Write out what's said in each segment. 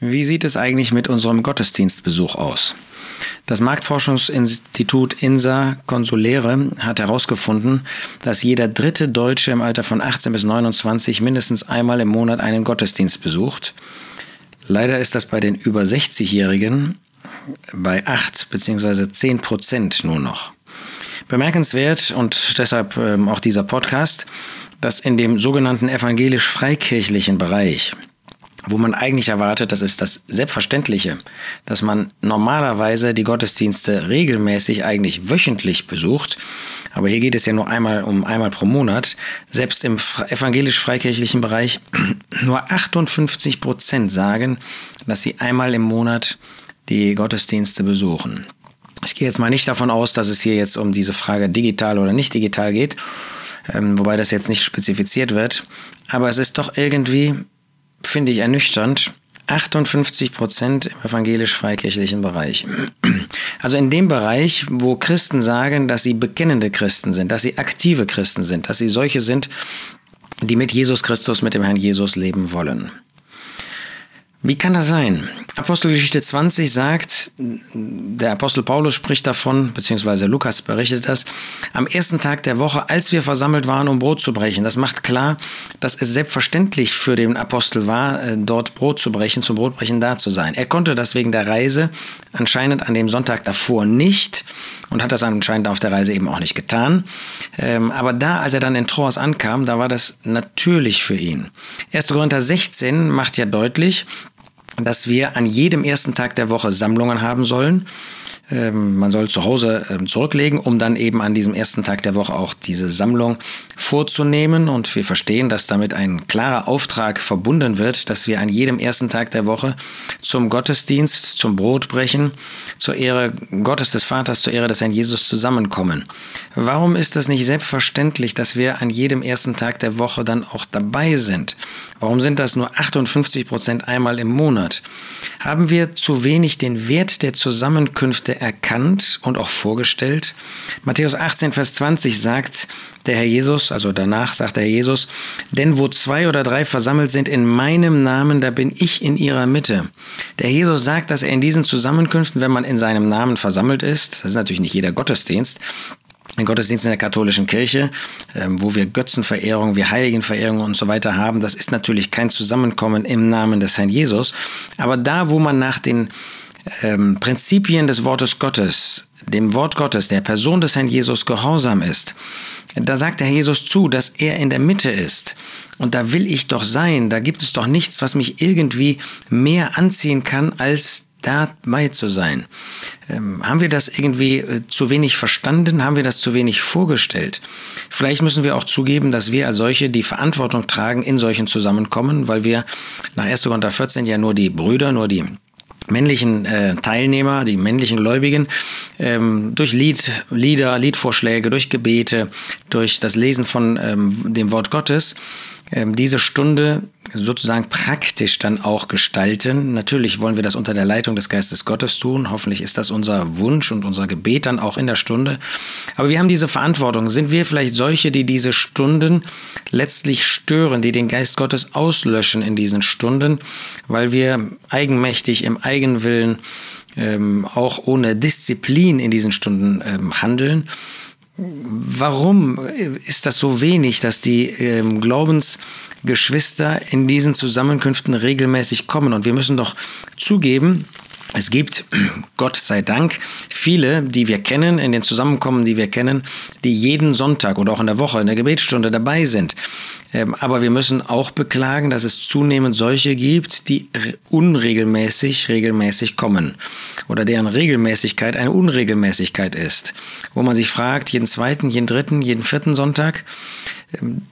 Wie sieht es eigentlich mit unserem Gottesdienstbesuch aus? Das Marktforschungsinstitut INSA Consuläre hat herausgefunden, dass jeder dritte Deutsche im Alter von 18 bis 29 mindestens einmal im Monat einen Gottesdienst besucht. Leider ist das bei den über 60-Jährigen bei 8 bzw. 10 Prozent nur noch. Bemerkenswert und deshalb ähm, auch dieser Podcast, dass in dem sogenannten evangelisch-freikirchlichen Bereich wo man eigentlich erwartet, das ist das Selbstverständliche, dass man normalerweise die Gottesdienste regelmäßig, eigentlich wöchentlich besucht. Aber hier geht es ja nur einmal um einmal pro Monat. Selbst im evangelisch-freikirchlichen Bereich nur 58 Prozent sagen, dass sie einmal im Monat die Gottesdienste besuchen. Ich gehe jetzt mal nicht davon aus, dass es hier jetzt um diese Frage digital oder nicht digital geht, ähm, wobei das jetzt nicht spezifiziert wird. Aber es ist doch irgendwie finde ich ernüchternd. 58 Prozent im evangelisch-freikirchlichen Bereich. Also in dem Bereich, wo Christen sagen, dass sie bekennende Christen sind, dass sie aktive Christen sind, dass sie solche sind, die mit Jesus Christus, mit dem Herrn Jesus leben wollen. Wie kann das sein? Apostelgeschichte 20 sagt, der Apostel Paulus spricht davon, beziehungsweise Lukas berichtet das, am ersten Tag der Woche, als wir versammelt waren, um Brot zu brechen. Das macht klar, dass es selbstverständlich für den Apostel war, äh, dort Brot zu brechen, zum Brotbrechen da zu sein. Er konnte das wegen der Reise anscheinend an dem Sonntag davor nicht und hat das anscheinend auf der Reise eben auch nicht getan. Ähm, aber da, als er dann in Troas ankam, da war das natürlich für ihn. 1. Korinther 16 macht ja deutlich, dass wir an jedem ersten Tag der Woche Sammlungen haben sollen. Ähm, man soll zu Hause ähm, zurücklegen, um dann eben an diesem ersten Tag der Woche auch diese Sammlung vorzunehmen. Und wir verstehen, dass damit ein klarer Auftrag verbunden wird, dass wir an jedem ersten Tag der Woche zum Gottesdienst, zum Brotbrechen, zur Ehre Gottes des Vaters, zur Ehre des Herrn Jesus zusammenkommen. Warum ist das nicht selbstverständlich, dass wir an jedem ersten Tag der Woche dann auch dabei sind? Warum sind das nur 58 Prozent einmal im Monat? Haben wir zu wenig den Wert der Zusammenkünfte erkannt und auch vorgestellt? Matthäus 18, Vers 20 sagt der Herr Jesus, also danach sagt der Herr Jesus, denn wo zwei oder drei versammelt sind in meinem Namen, da bin ich in ihrer Mitte. Der Herr Jesus sagt, dass er in diesen Zusammenkünften, wenn man in seinem Namen versammelt ist, das ist natürlich nicht jeder Gottesdienst, den Gottesdienst in der katholischen Kirche, ähm, wo wir Götzenverehrung, wir Heiligenverehrung und so weiter haben. Das ist natürlich kein Zusammenkommen im Namen des Herrn Jesus. Aber da, wo man nach den ähm, Prinzipien des Wortes Gottes, dem Wort Gottes, der Person des Herrn Jesus gehorsam ist, da sagt der Herr Jesus zu, dass er in der Mitte ist. Und da will ich doch sein. Da gibt es doch nichts, was mich irgendwie mehr anziehen kann als dabei zu sein. Ähm, haben wir das irgendwie äh, zu wenig verstanden? Haben wir das zu wenig vorgestellt? Vielleicht müssen wir auch zugeben, dass wir als solche die Verantwortung tragen in solchen Zusammenkommen, weil wir nach 1. Korinther 14 ja nur die Brüder, nur die männlichen äh, Teilnehmer, die männlichen Gläubigen, ähm, durch Lied, Lieder, Liedvorschläge, durch Gebete, durch das Lesen von ähm, dem Wort Gottes ähm, diese Stunde sozusagen praktisch dann auch gestalten. Natürlich wollen wir das unter der Leitung des Geistes Gottes tun. Hoffentlich ist das unser Wunsch und unser Gebet dann auch in der Stunde. Aber wir haben diese Verantwortung. Sind wir vielleicht solche, die diese Stunden letztlich stören, die den Geist Gottes auslöschen in diesen Stunden, weil wir eigenmächtig im Eigenwillen ähm, auch ohne Disziplin in diesen Stunden ähm, handeln? Warum ist das so wenig, dass die ähm, Glaubensgeschwister in diesen Zusammenkünften regelmäßig kommen? Und wir müssen doch zugeben, es gibt, Gott sei Dank, viele, die wir kennen, in den Zusammenkommen, die wir kennen, die jeden Sonntag oder auch in der Woche in der Gebetsstunde dabei sind. Ähm, aber wir müssen auch beklagen, dass es zunehmend solche gibt, die unregelmäßig, regelmäßig kommen. Oder deren Regelmäßigkeit eine Unregelmäßigkeit ist. Wo man sich fragt, jeden zweiten, jeden dritten, jeden vierten Sonntag.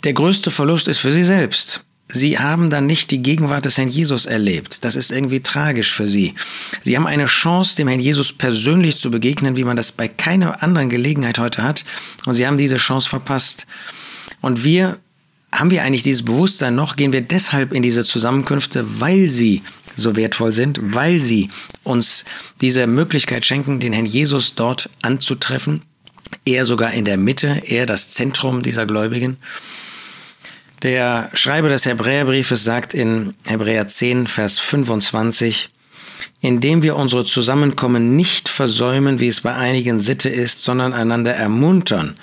Der größte Verlust ist für sie selbst. Sie haben dann nicht die Gegenwart des Herrn Jesus erlebt. Das ist irgendwie tragisch für Sie. Sie haben eine Chance, dem Herrn Jesus persönlich zu begegnen, wie man das bei keiner anderen Gelegenheit heute hat. Und Sie haben diese Chance verpasst. Und wir, haben wir eigentlich dieses Bewusstsein noch? Gehen wir deshalb in diese Zusammenkünfte, weil sie so wertvoll sind, weil sie uns diese Möglichkeit schenken, den Herrn Jesus dort anzutreffen? Er sogar in der Mitte, er das Zentrum dieser Gläubigen. Der Schreiber des Hebräerbriefes sagt in Hebräer 10, Vers 25, indem wir unsere Zusammenkommen nicht versäumen, wie es bei einigen Sitte ist, sondern einander ermuntern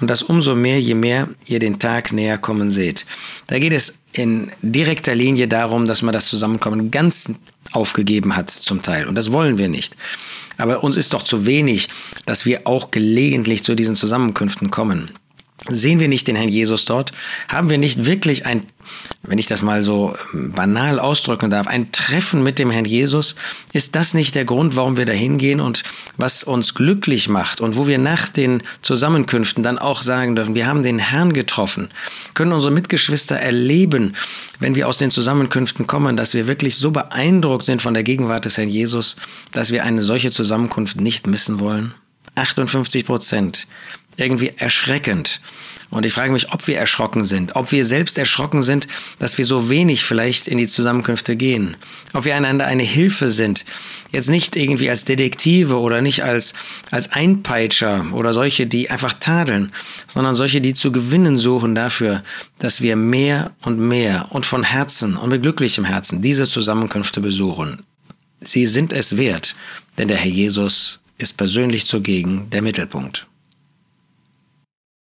und das umso mehr, je mehr ihr den Tag näher kommen seht. Da geht es in direkter Linie darum, dass man das Zusammenkommen ganz aufgegeben hat zum Teil und das wollen wir nicht. Aber uns ist doch zu wenig, dass wir auch gelegentlich zu diesen Zusammenkünften kommen. Sehen wir nicht den Herrn Jesus dort? Haben wir nicht wirklich ein, wenn ich das mal so ähm, banal ausdrücken darf, ein Treffen mit dem Herrn Jesus? Ist das nicht der Grund, warum wir da hingehen und was uns glücklich macht und wo wir nach den Zusammenkünften dann auch sagen dürfen, wir haben den Herrn getroffen, können unsere Mitgeschwister erleben, wenn wir aus den Zusammenkünften kommen, dass wir wirklich so beeindruckt sind von der Gegenwart des Herrn Jesus, dass wir eine solche Zusammenkunft nicht missen wollen? 58 Prozent irgendwie erschreckend. Und ich frage mich, ob wir erschrocken sind, ob wir selbst erschrocken sind, dass wir so wenig vielleicht in die Zusammenkünfte gehen, ob wir einander eine Hilfe sind, jetzt nicht irgendwie als Detektive oder nicht als, als Einpeitscher oder solche, die einfach tadeln, sondern solche, die zu gewinnen suchen dafür, dass wir mehr und mehr und von Herzen und mit glücklichem Herzen diese Zusammenkünfte besuchen. Sie sind es wert, denn der Herr Jesus ist persönlich zugegen der Mittelpunkt.